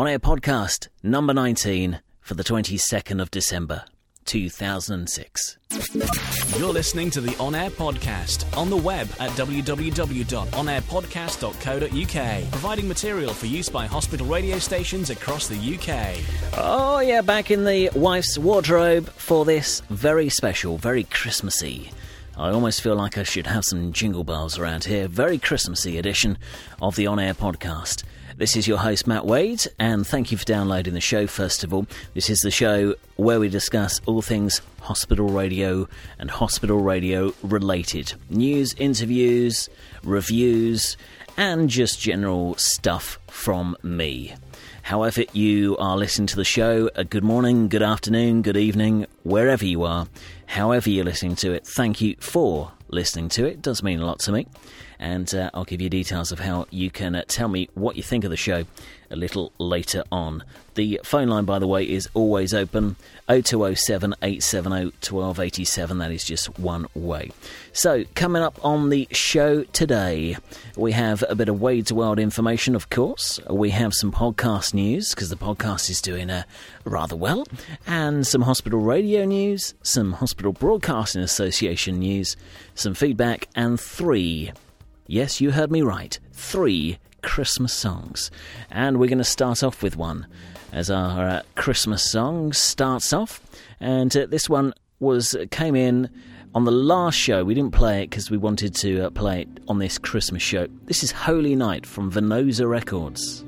On Air Podcast number 19 for the 22nd of December 2006. You're listening to the On Air Podcast on the web at www.onairpodcast.co.uk, providing material for use by hospital radio stations across the UK. Oh, yeah, back in the wife's wardrobe for this very special, very Christmassy. I almost feel like I should have some jingle bells around here. Very Christmassy edition of the On Air Podcast. This is your host, Matt Wade, and thank you for downloading the show, first of all. This is the show where we discuss all things hospital radio and hospital radio related news, interviews, reviews, and just general stuff from me. However, you are listening to the show, a good morning, good afternoon, good evening, wherever you are, however you're listening to it, thank you for listening to it. it does mean a lot to me and uh, I'll give you details of how you can uh, tell me what you think of the show a little later on. The phone line, by the way, is always open 0207 870 1287. That is just one way. So, coming up on the show today, we have a bit of Wade's World information, of course. We have some podcast news because the podcast is doing uh, rather well, and some hospital radio news, some Hospital Broadcasting Association news, some feedback, and three Yes, you heard me right. Three Christmas songs. And we're going to start off with one as our uh, Christmas song starts off. And uh, this one was came in on the last show. We didn't play it because we wanted to uh, play it on this Christmas show. This is Holy Night from Venosa Records.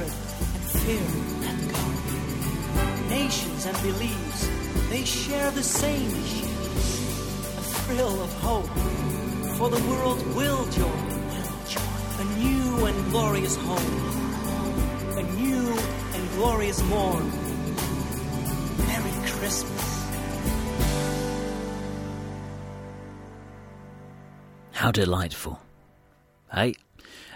Hatred and fear and go. Nations and beliefs, they share the same issues. A thrill of hope, for the world will join. A new and glorious home. A new and glorious morn. Merry Christmas. How delightful. Hey,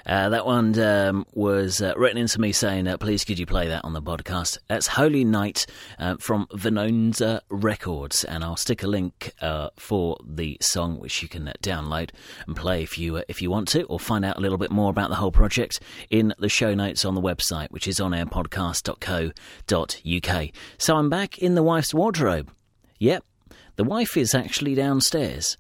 uh, that one um, was uh, written into me saying, uh, please could you play that on the podcast? That's Holy Night uh, from Venonza Records, and I'll stick a link uh, for the song which you can uh, download and play if you if you want to, or find out a little bit more about the whole project in the show notes on the website, which is onairpodcast.co.uk. So I'm back in the wife's wardrobe. Yep, the wife is actually downstairs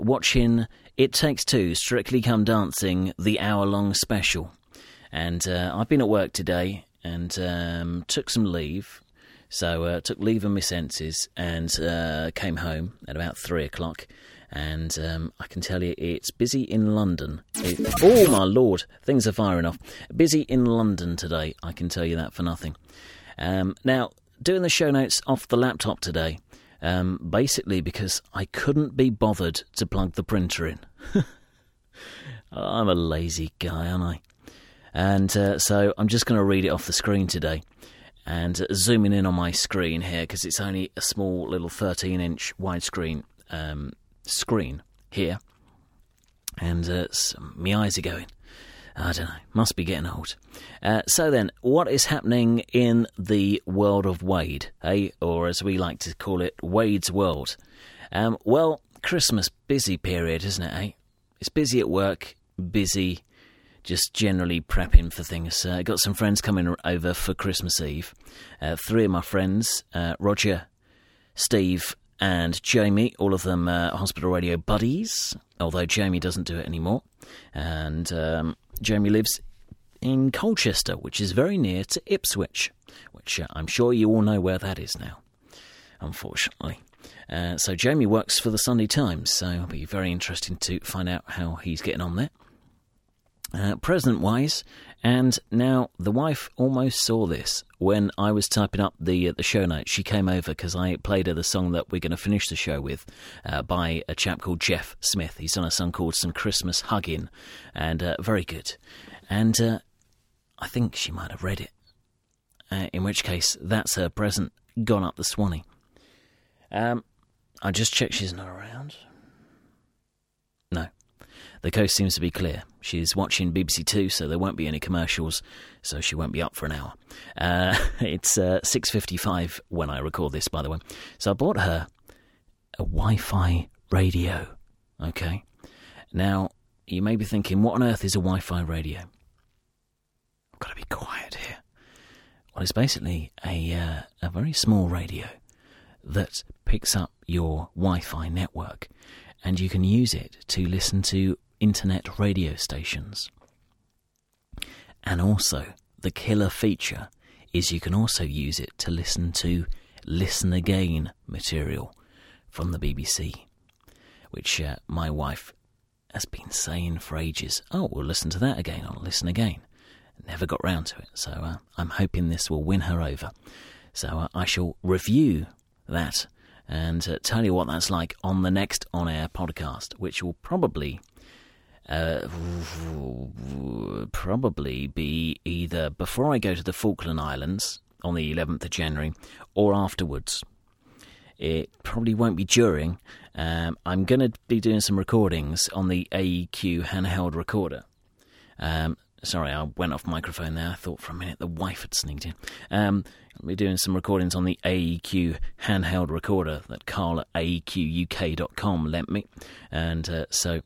watching it Takes Two, Strictly Come Dancing, the hour long special. And uh, I've been at work today and um, took some leave. So uh, took leave of my senses and uh, came home at about three o'clock. And um, I can tell you it's busy in London. It, oh my lord, things are firing off. Busy in London today, I can tell you that for nothing. Um, now, doing the show notes off the laptop today, um, basically because I couldn't be bothered to plug the printer in. I'm a lazy guy, aren't I? And uh, so I'm just going to read it off the screen today. And uh, zooming in on my screen here, because it's only a small little 13 inch widescreen um, screen here. And uh, my eyes are going. I don't know, must be getting old. Uh, so then, what is happening in the world of Wade, eh? Or as we like to call it, Wade's World? Um, well, Christmas busy period, isn't it, eh? It's busy at work, busy just generally prepping for things. Uh, got some friends coming over for Christmas Eve. Uh, three of my friends, uh, Roger, Steve, and Jamie, all of them uh, hospital radio buddies, although Jamie doesn't do it anymore. And um, Jamie lives in Colchester, which is very near to Ipswich, which uh, I'm sure you all know where that is now, unfortunately. Uh, so Jamie works for the Sunday Times, so it'll be very interesting to find out how he's getting on there. Uh, present wise, and now the wife almost saw this when I was typing up the uh, the show notes. She came over because I played her the song that we're going to finish the show with uh, by a chap called Jeff Smith. He's done a song called "Some Christmas Hugging," and uh, very good. And uh, I think she might have read it. In which case, that's her present gone up the Swanee. Um, I just checked she's not around. No. The coast seems to be clear. She's watching BBC Two, so there won't be any commercials, so she won't be up for an hour. Uh, it's uh, 6.55 when I record this, by the way. So I bought her a Wi-Fi radio, okay? Now, you may be thinking, what on earth is a Wi-Fi radio? I've got to be quiet here. Well, it's basically a, uh, a very small radio that picks up your Wi Fi network and you can use it to listen to internet radio stations. And also, the killer feature is you can also use it to listen to Listen Again material from the BBC, which uh, my wife has been saying for ages. Oh, we'll listen to that again on Listen Again. Never got round to it, so uh, I'm hoping this will win her over. So uh, I shall review that and uh, tell you what that's like on the next on air podcast, which will probably. Uh, probably be either before I go to the Falkland Islands on the 11th of January or afterwards. It probably won't be during. Um, I'm going to be doing some recordings on the AEQ handheld recorder. Um, sorry, I went off microphone there. I thought for a minute the wife had sneaked in. Um, I'll be doing some recordings on the AEQ handheld recorder that Carl at AEQUK.com lent me. And uh, so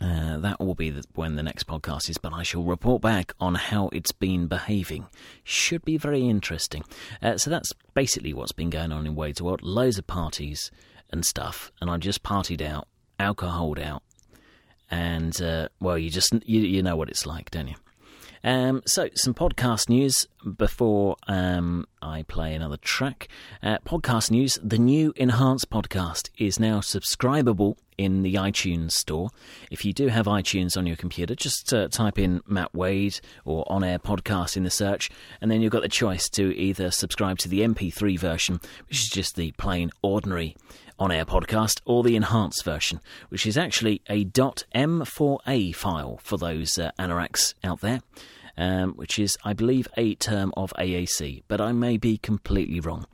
uh, that will be the, when the next podcast is, but I shall report back on how it's been behaving. Should be very interesting. Uh, so that's basically what's been going on in Wade's World. Loads of parties and stuff, and I just partied out, alcoholed out, and uh, well, you just you, you know what it's like, don't you? Um, so, some podcast news before um, I play another track. Uh, podcast news the new Enhanced podcast is now subscribable in the iTunes store. If you do have iTunes on your computer, just uh, type in Matt Wade or On Air Podcast in the search, and then you've got the choice to either subscribe to the MP3 version, which is just the plain ordinary on air podcast or the enhanced version, which is actually a .m4a file for those uh, anoraks out there. Um, which is, I believe, a term of AAC, but I may be completely wrong.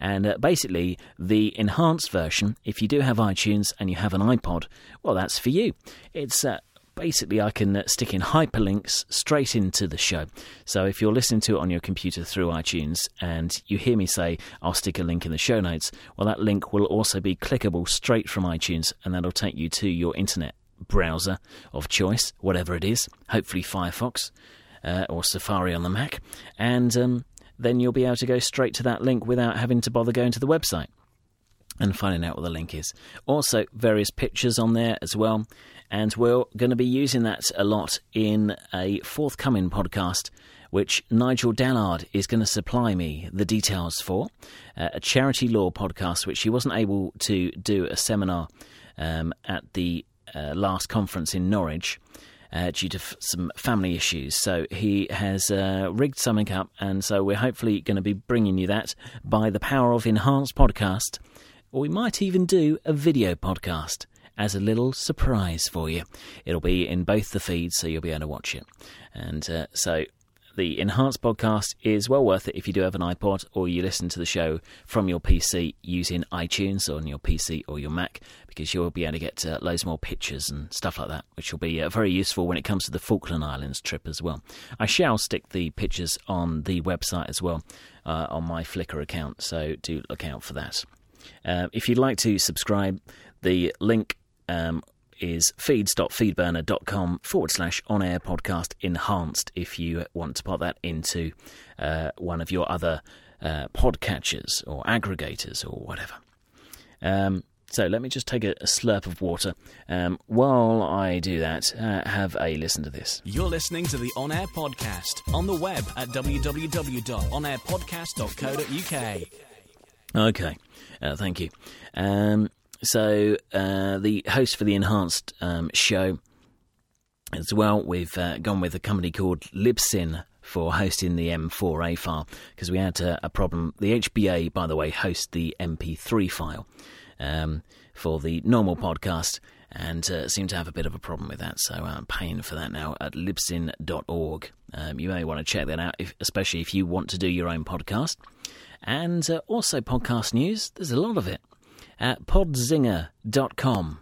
And uh, basically, the enhanced version, if you do have iTunes and you have an iPod, well, that's for you. It's uh, basically I can uh, stick in hyperlinks straight into the show. So if you're listening to it on your computer through iTunes and you hear me say, I'll stick a link in the show notes, well, that link will also be clickable straight from iTunes and that'll take you to your internet browser of choice, whatever it is, hopefully Firefox uh, or Safari on the Mac. And um, then you'll be able to go straight to that link without having to bother going to the website and finding out what the link is. Also, various pictures on there as well. And we're going to be using that a lot in a forthcoming podcast, which Nigel Dallard is going to supply me the details for. Uh, a charity law podcast, which he wasn't able to do a seminar um, at the uh, last conference in Norwich. Uh, due to f- some family issues. So he has uh, rigged something up, and so we're hopefully going to be bringing you that by the power of Enhanced Podcast or we might even do a video podcast as a little surprise for you. It'll be in both the feeds, so you'll be able to watch it. And uh, so the enhanced podcast is well worth it if you do have an iPod or you listen to the show from your PC using iTunes on your PC or your Mac, because you'll be able to get uh, loads more pictures and stuff like that, which will be uh, very useful when it comes to the Falkland Islands trip as well. I shall stick the pictures on the website as well uh, on my Flickr account, so do look out for that. Uh, if you'd like to subscribe, the link um, is feeds.feedburner.com forward slash on air podcast enhanced if you want to put that into uh, one of your other uh, podcatchers or aggregators or whatever. Um, so let me just take a, a slurp of water. Um, while I do that, uh, have a listen to this. You're listening to the On Air Podcast on the web at www.onairpodcast.co.uk. Okay, uh, thank you. Um, so, uh, the host for the enhanced um, show as well, we've uh, gone with a company called Libsyn for hosting the M4A file because we had uh, a problem. The HBA, by the way, hosts the MP3 file um, for the normal podcast and uh, seem to have a bit of a problem with that. So I'm paying for that now at libsyn.org. Um, you may want to check that out, if, especially if you want to do your own podcast. And uh, also podcast news, there's a lot of it, at podzinger.com.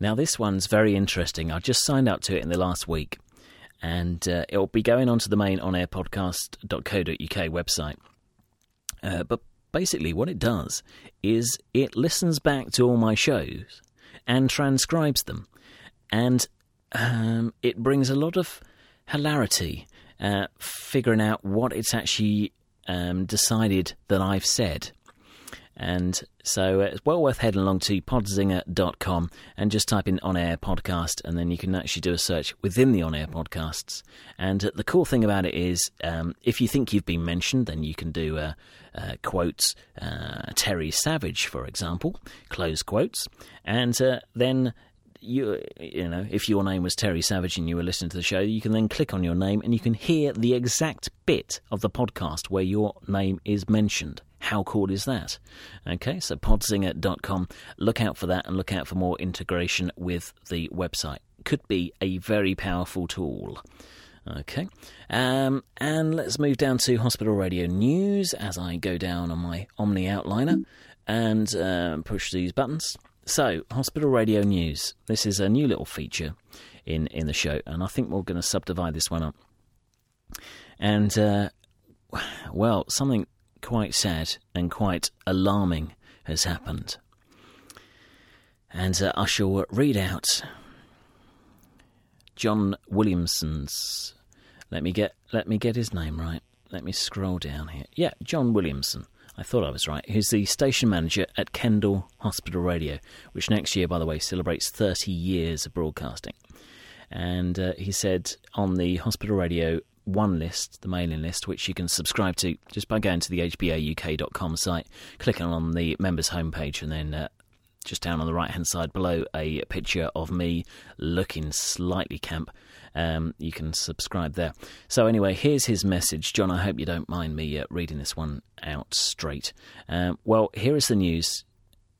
Now, this one's very interesting. I just signed up to it in the last week, and uh, it'll be going onto the main onairpodcast.co.uk website. Uh, but basically, what it does is it listens back to all my shows and transcribes them, and um, it brings a lot of hilarity, uh, figuring out what it's actually um, decided that I've said. And so it's well worth heading along to podzinger.com and just type in on air podcast, and then you can actually do a search within the on air podcasts. And the cool thing about it is, um, if you think you've been mentioned, then you can do uh, uh, quotes, uh, Terry Savage, for example, close quotes, and uh, then you you know if your name was Terry Savage and you were listening to the show, you can then click on your name and you can hear the exact bit of the podcast where your name is mentioned. How cool is that? Okay, so podzinger.com. Look out for that and look out for more integration with the website. Could be a very powerful tool. Okay, um, and let's move down to hospital radio news as I go down on my Omni outliner and uh, push these buttons. So, hospital radio news. This is a new little feature in, in the show, and I think we're going to subdivide this one up. And, uh, well, something quite sad and quite alarming has happened. And uh, I shall read out John Williamson's. Let me get let me get his name right. Let me scroll down here. Yeah, John Williamson. I thought I was right, who's the station manager at Kendal Hospital Radio, which next year, by the way, celebrates 30 years of broadcasting. And uh, he said on the hospital radio one list, the mailing list, which you can subscribe to just by going to the hbauk.com site, clicking on the members homepage, and then uh, just down on the right hand side below a picture of me looking slightly camp. Um, you can subscribe there. So, anyway, here's his message. John, I hope you don't mind me uh, reading this one out straight. Um, well, here is the news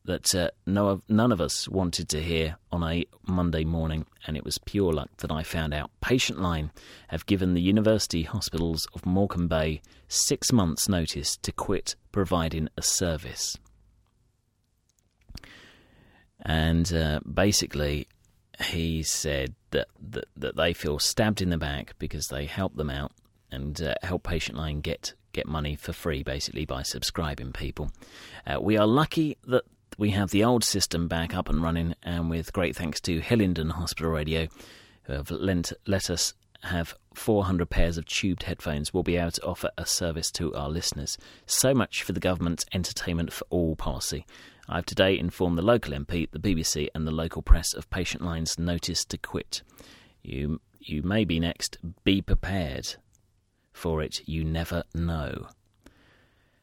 that uh, no, none of us wanted to hear on a Monday morning, and it was pure luck that I found out. Patient Line have given the University Hospitals of Morecambe Bay six months' notice to quit providing a service. And uh, basically, he said that, that, that they feel stabbed in the back because they help them out and uh, help Patient Line get get money for free, basically by subscribing people. Uh, we are lucky that we have the old system back up and running, and with great thanks to Hillingdon Hospital Radio, who have lent, let us have 400 pairs of tubed headphones, we'll be able to offer a service to our listeners. So much for the government's entertainment for all policy. I've today informed the local MP, the BBC, and the local press of Patient Line's notice to quit. You, you may be next. Be prepared for it. You never know.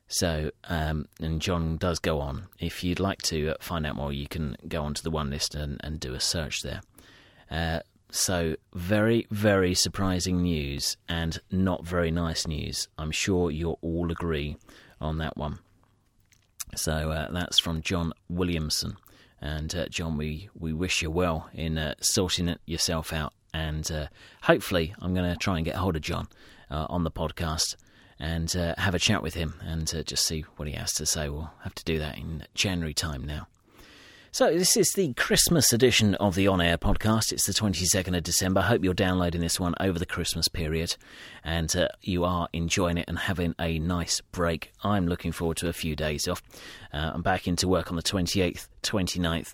So, um, and John does go on. If you'd like to uh, find out more, you can go onto the one list and, and do a search there. Uh, so, very, very surprising news and not very nice news. I'm sure you'll all agree on that one. So, uh, that's from John Williamson. And, uh, John, we, we wish you well in uh, sorting it yourself out. And uh, hopefully, I'm going to try and get hold of John on the podcast and uh, have a chat with him and uh, just see what he has to say. We'll have to do that in January time now. So, this is the Christmas edition of the On Air podcast. It's the 22nd of December. I hope you're downloading this one over the Christmas period and uh, you are enjoying it and having a nice break. I'm looking forward to a few days off. Uh, I'm back into work on the 28th, 29th,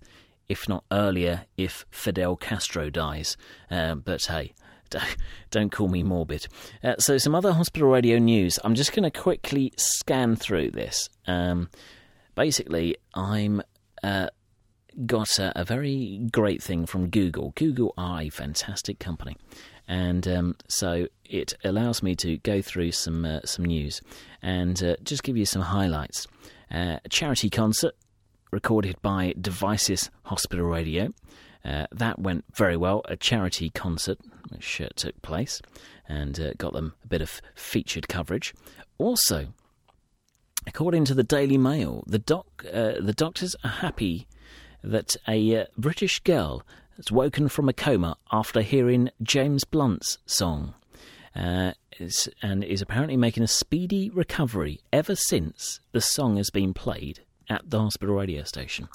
if not earlier, if Fidel Castro dies. Uh, but hey, don't call me morbid. Uh, so, some other hospital radio news. I'm just going to quickly scan through this. Um, basically, I'm uh, got a, a, very great thing from Google. Google are a fantastic company, and um, so it allows me to go through some uh, some news and uh, just give you some highlights. Uh, a charity concert recorded by Devizes Hospital Radio. Uh, that went very well. A charity concert which uh, took place and uh, got them a bit of featured coverage. Also, according to the Daily Mail, the doc uh, the doctors are happy that a uh, British girl has woken from a coma after hearing James Blunt's song. Is, and is apparently making a speedy recovery ever since the song has been played at the hospital radio station.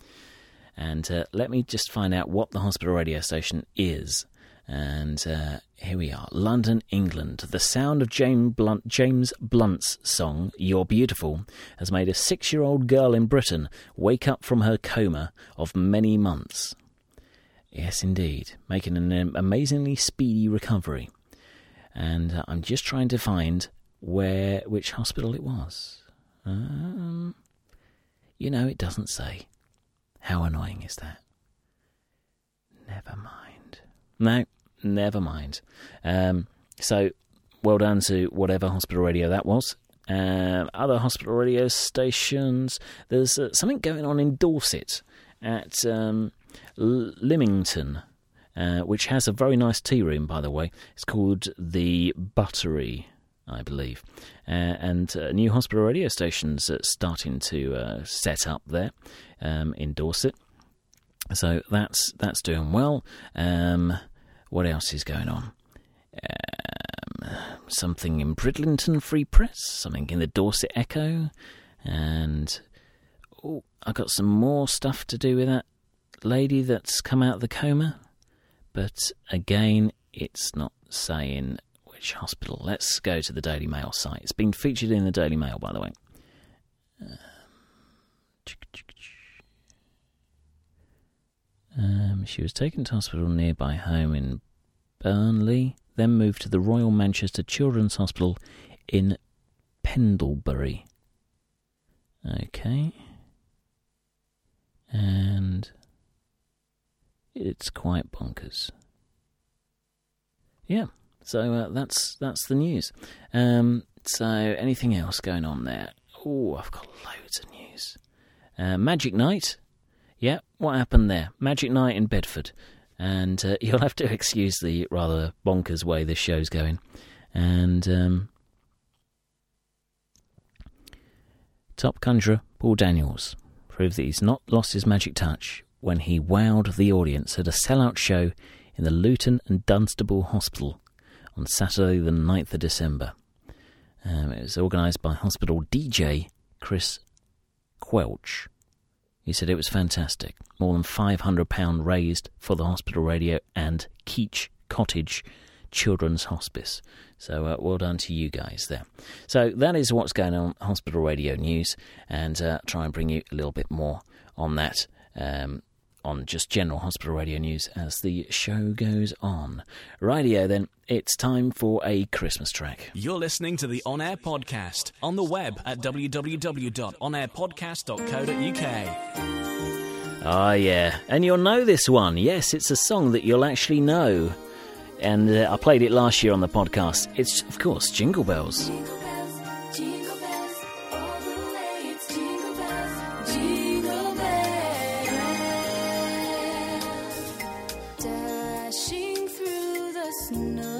And uh, let me just find out what the hospital radio station is. And uh, here we are London, England. The sound of James, Blunt, James Blunt's song, You're Beautiful, has made a six year old girl in Britain wake up from her coma of many months. Yes, indeed, making an amazingly speedy recovery. And uh, I'm just trying to find where, which hospital it was. Um, you know, it doesn't say. How annoying is that? Never mind. No, never mind. Um, so, well done to whatever hospital radio that was. Uh, other hospital radio stations. There's uh, something going on in Dorset at um, Lymington, uh, which has a very nice tea room, by the way. It's called the Buttery, I believe. Uh, and uh, new hospital radio stations starting to uh, set up there um, in Dorset. So that's that's doing well. Um, what else is going on? Um, something in Bridlington Free Press, something in the Dorset Echo, and oh, I got some more stuff to do with that lady that's come out of the coma. But again, it's not saying which hospital. Let's go to the Daily Mail site. It's been featured in the Daily Mail, by the way. Um, um, she was taken to hospital nearby home in Burnley, then moved to the Royal Manchester Children's Hospital in Pendlebury. Okay. And it's quite bonkers. yeah, so uh, that's that's the news. Um, so anything else going on there? Oh, I've got loads of news. Uh, Magic Night. Yeah, what happened there? Magic Night in Bedford. And uh, you'll have to excuse the rather bonkers way this show's going. And um, top conjurer Paul Daniels proved that he's not lost his magic touch when he wowed the audience at a sellout show in the Luton and Dunstable Hospital on Saturday, the 9th of December. Um, it was organised by hospital DJ Chris Quelch. He said it was fantastic. More than £500 raised for the hospital radio and Keech Cottage Children's Hospice. So uh, well done to you guys there. So that is what's going on hospital radio news, and uh, try and bring you a little bit more on that. Um, on just general hospital radio news as the show goes on. Radio, then, it's time for a Christmas track. You're listening to the On Air Podcast on the web at www.onairpodcast.co.uk. Ah, yeah. And you'll know this one. Yes, it's a song that you'll actually know. And uh, I played it last year on the podcast. It's, of course, Jingle Bells. Jingle bells, Dashing through the snow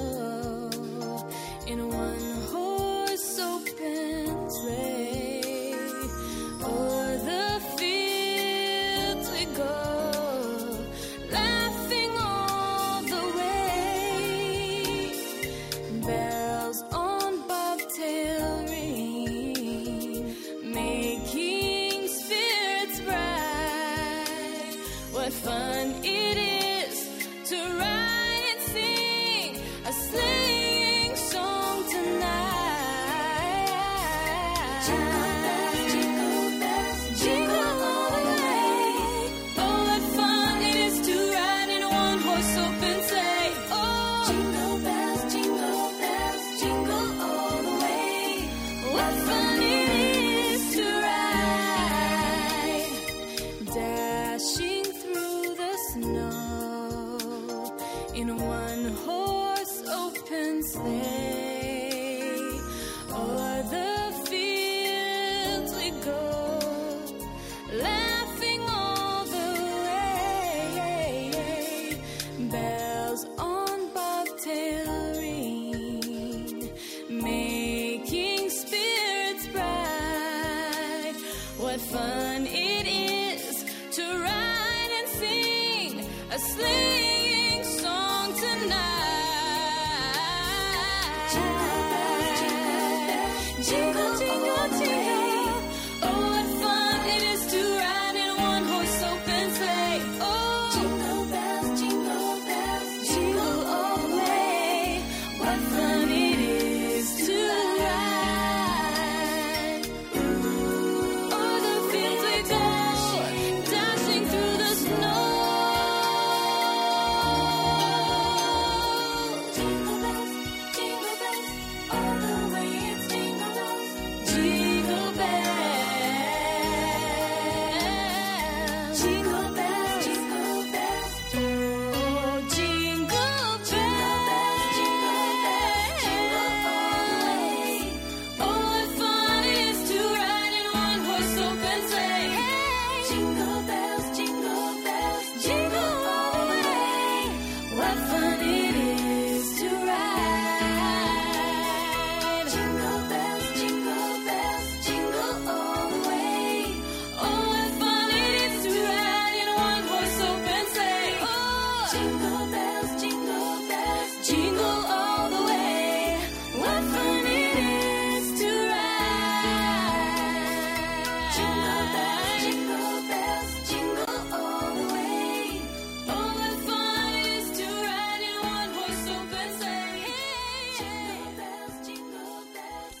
in a one-horse open sleigh.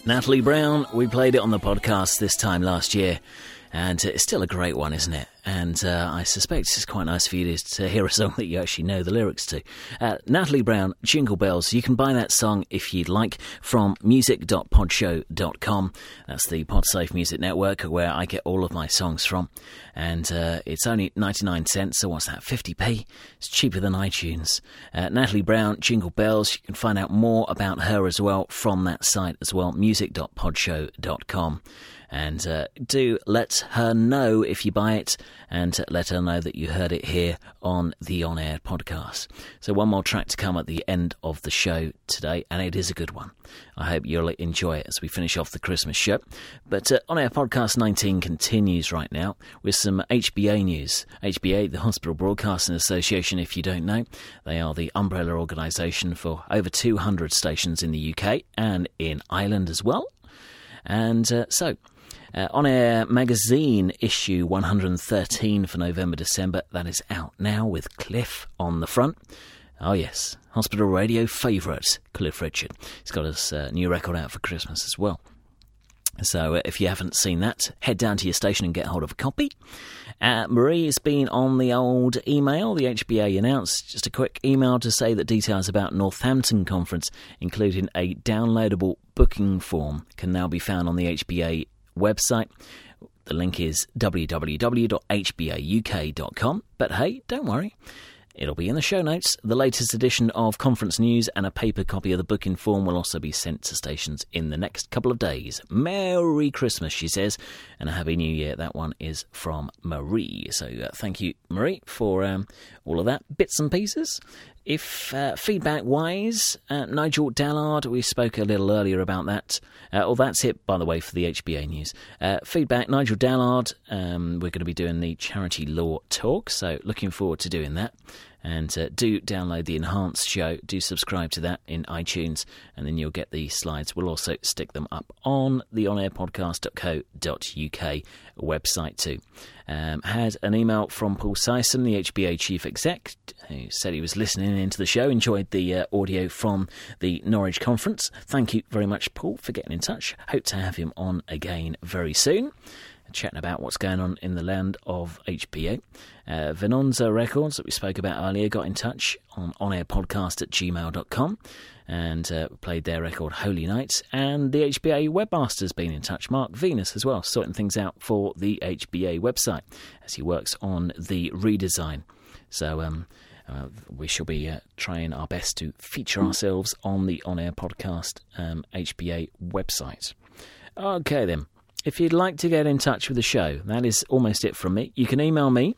Natalie Brown, we played it on the podcast this time last year, and it's still a great one, isn't it? And uh, I suspect it's quite nice for you to, to hear a song that you actually know the lyrics to. Uh, Natalie Brown, Jingle Bells. You can buy that song if you'd like from music.podshow.com. That's the Podsafe Music Network where I get all of my songs from. And uh, it's only 99 cents, so what's that, 50p? It's cheaper than iTunes. Uh, Natalie Brown, Jingle Bells. You can find out more about her as well from that site as well, music.podshow.com and uh, do let her know if you buy it and let her know that you heard it here on the On Air podcast. So, one more track to come at the end of the show today, and it is a good one. I hope you'll enjoy it as we finish off the Christmas show. But uh, On Air podcast 19 continues right now with some HBA news. HBA, the Hospital Broadcasting Association, if you don't know, they are the umbrella organisation for over 200 stations in the UK and in Ireland as well. And uh, so, uh, on Air magazine issue 113 for November December, that is out now with Cliff on the front. Oh, yes, hospital radio favourite, Cliff Richard. He's got his uh, new record out for Christmas as well. So uh, if you haven't seen that, head down to your station and get hold of a copy. Uh, Marie has been on the old email. The HBA announced just a quick email to say that details about Northampton conference, including a downloadable booking form, can now be found on the HBA website. The link is www.hbauk.com. But hey, don't worry. It'll be in the show notes. The latest edition of conference news and a paper copy of the booking form will also be sent to stations in the next couple of days. Merry Christmas, she says, and a Happy New Year. That one is from Marie. So uh, thank you, Marie, for um, all of that bits and pieces. If uh, feedback wise, uh, Nigel Dallard, we spoke a little earlier about that. Uh, well, that's it, by the way, for the HBA news. Uh, feedback, Nigel Dallard, um, we're going to be doing the charity law talk, so looking forward to doing that. And uh, do download the enhanced show, do subscribe to that in iTunes, and then you'll get the slides. We'll also stick them up on the onairpodcast.co.uk website too. Um, had an email from Paul Syson, the HBA chief exec, who said he was listening into the show, enjoyed the uh, audio from the Norwich conference. Thank you very much, Paul, for getting in touch. Hope to have him on again very soon. Chatting about what's going on in the land of HBA. Uh, Venonza Records, that we spoke about earlier, got in touch on onairpodcast at gmail.com and uh, played their record Holy Nights. And the HBA webmaster's been in touch, Mark Venus, as well, sorting things out for the HBA website as he works on the redesign. So, um, uh, we shall be uh, trying our best to feature ourselves on the On Air Podcast um, HBA website. Okay, then. If you'd like to get in touch with the show, that is almost it from me. You can email me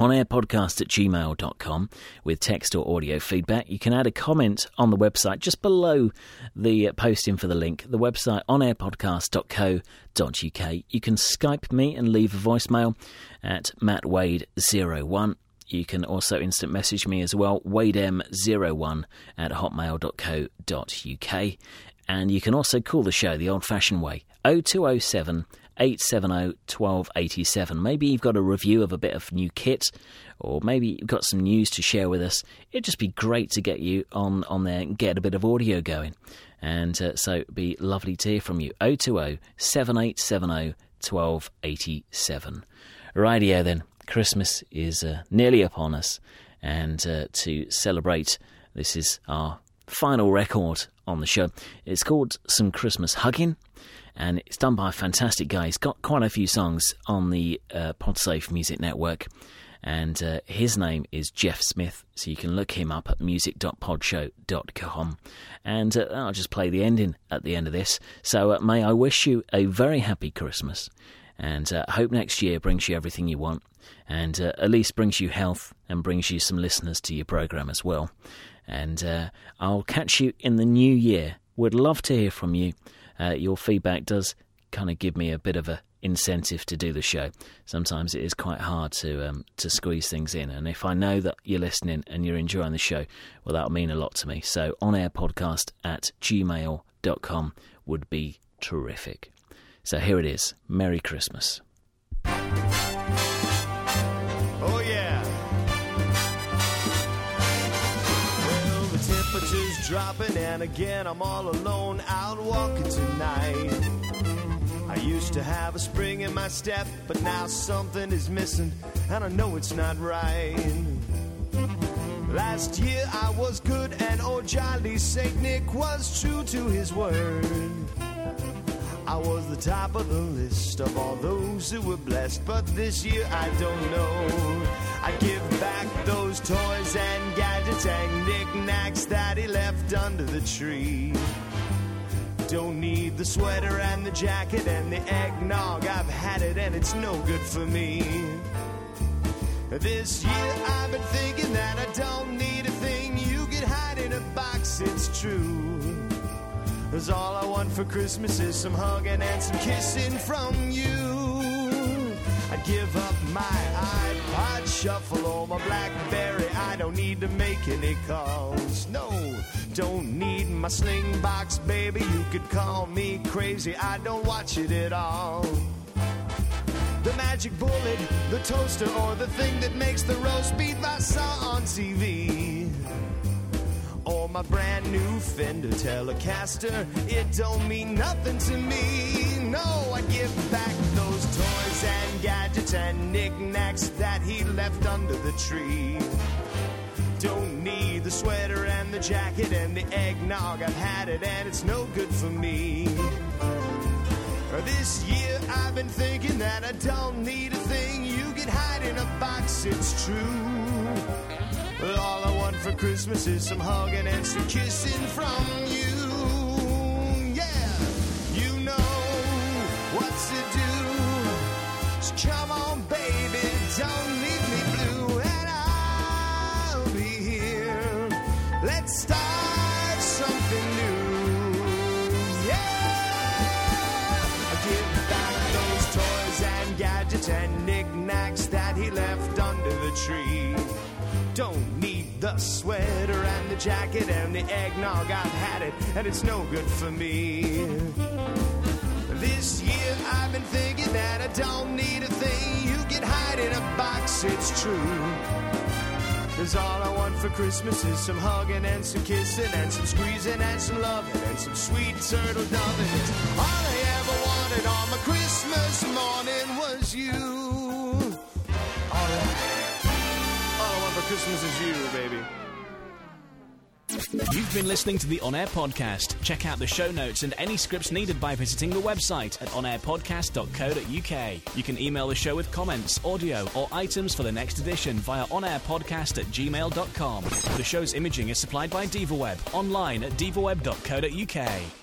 onairpodcast at gmail.com with text or audio feedback. You can add a comment on the website just below the posting for the link, the website onairpodcast.co.uk. You can Skype me and leave a voicemail at mattwade01. You can also instant message me as well, wadem01 at hotmail.co.uk. And you can also call the show the old fashioned way 0207 870 1287. Maybe you've got a review of a bit of new kit, or maybe you've got some news to share with us. It'd just be great to get you on, on there and get a bit of audio going. And uh, so it'd be lovely to hear from you. 020 7870 1287. Radio then. Christmas is uh, nearly upon us, and uh, to celebrate, this is our final record on the show. It's called Some Christmas Hugging, and it's done by a fantastic guy. He's got quite a few songs on the uh, Podsafe Music Network, and uh, his name is Jeff Smith, so you can look him up at music.podshow.com. And uh, I'll just play the ending at the end of this. So, uh, may I wish you a very happy Christmas, and uh, hope next year brings you everything you want, and uh, at least brings you health and brings you some listeners to your program as well. And uh, I'll catch you in the new year. Would love to hear from you. Uh, your feedback does kind of give me a bit of a incentive to do the show. Sometimes it is quite hard to um, to squeeze things in, and if I know that you're listening and you're enjoying the show, well, that'll mean a lot to me. So, on air podcast at gmail.com would be terrific. So, here it is Merry Christmas. Dropping, and again I'm all alone out walking tonight. I used to have a spring in my step, but now something is missing, and I know it's not right. Last year I was good, and old jolly Saint Nick was true to his word. I was the top of the list of all those who were blessed, but this year I don't know. I give back those toys and gadgets and knickknacks that he left under the tree. Don't need the sweater and the jacket and the eggnog. I've had it and it's no good for me. This year I've been thinking that I don't need a thing. You can hide in a box, it's true. Cause all I want for Christmas is some hugging and some kissing from you. I'd give up my iPod shuffle or my Blackberry. I don't need to make any calls. No, don't need my Slingbox, baby. You could call me crazy. I don't watch it at all. The magic bullet, the toaster, or the thing that makes the roast beef I saw on TV. Or my brand new Fender Telecaster, it don't mean nothing to me. No, I give back those toys gadgets and knickknacks that he left under the tree. Don't need the sweater and the jacket and the eggnog. I've had it and it's no good for me. This year I've been thinking that I don't need a thing. You can hide in a box, it's true. All I want for Christmas is some hugging and some kissing from you. Yeah, you know what to do. Come on, baby, don't leave me blue, and I'll be here. Let's start something new. Yeah, give back those toys and gadgets and knickknacks that he left under the tree. Don't need the sweater and the jacket and the eggnog. I've had it, and it's no good for me. This year I've been thinking that I don't need a thing. You can hide in a box, it's true. Cause all I want for Christmas is some hugging and some kissing and some squeezing and some loving and some sweet turtle doving. All I ever wanted on my Christmas morning was you. Alright. All I want for Christmas is you, baby. You've been listening to the On Air Podcast. Check out the show notes and any scripts needed by visiting the website at onairpodcast.co.uk. You can email the show with comments, audio, or items for the next edition via onairpodcast at gmail.com. The show's imaging is supplied by DivaWeb, online at divaweb.co.uk.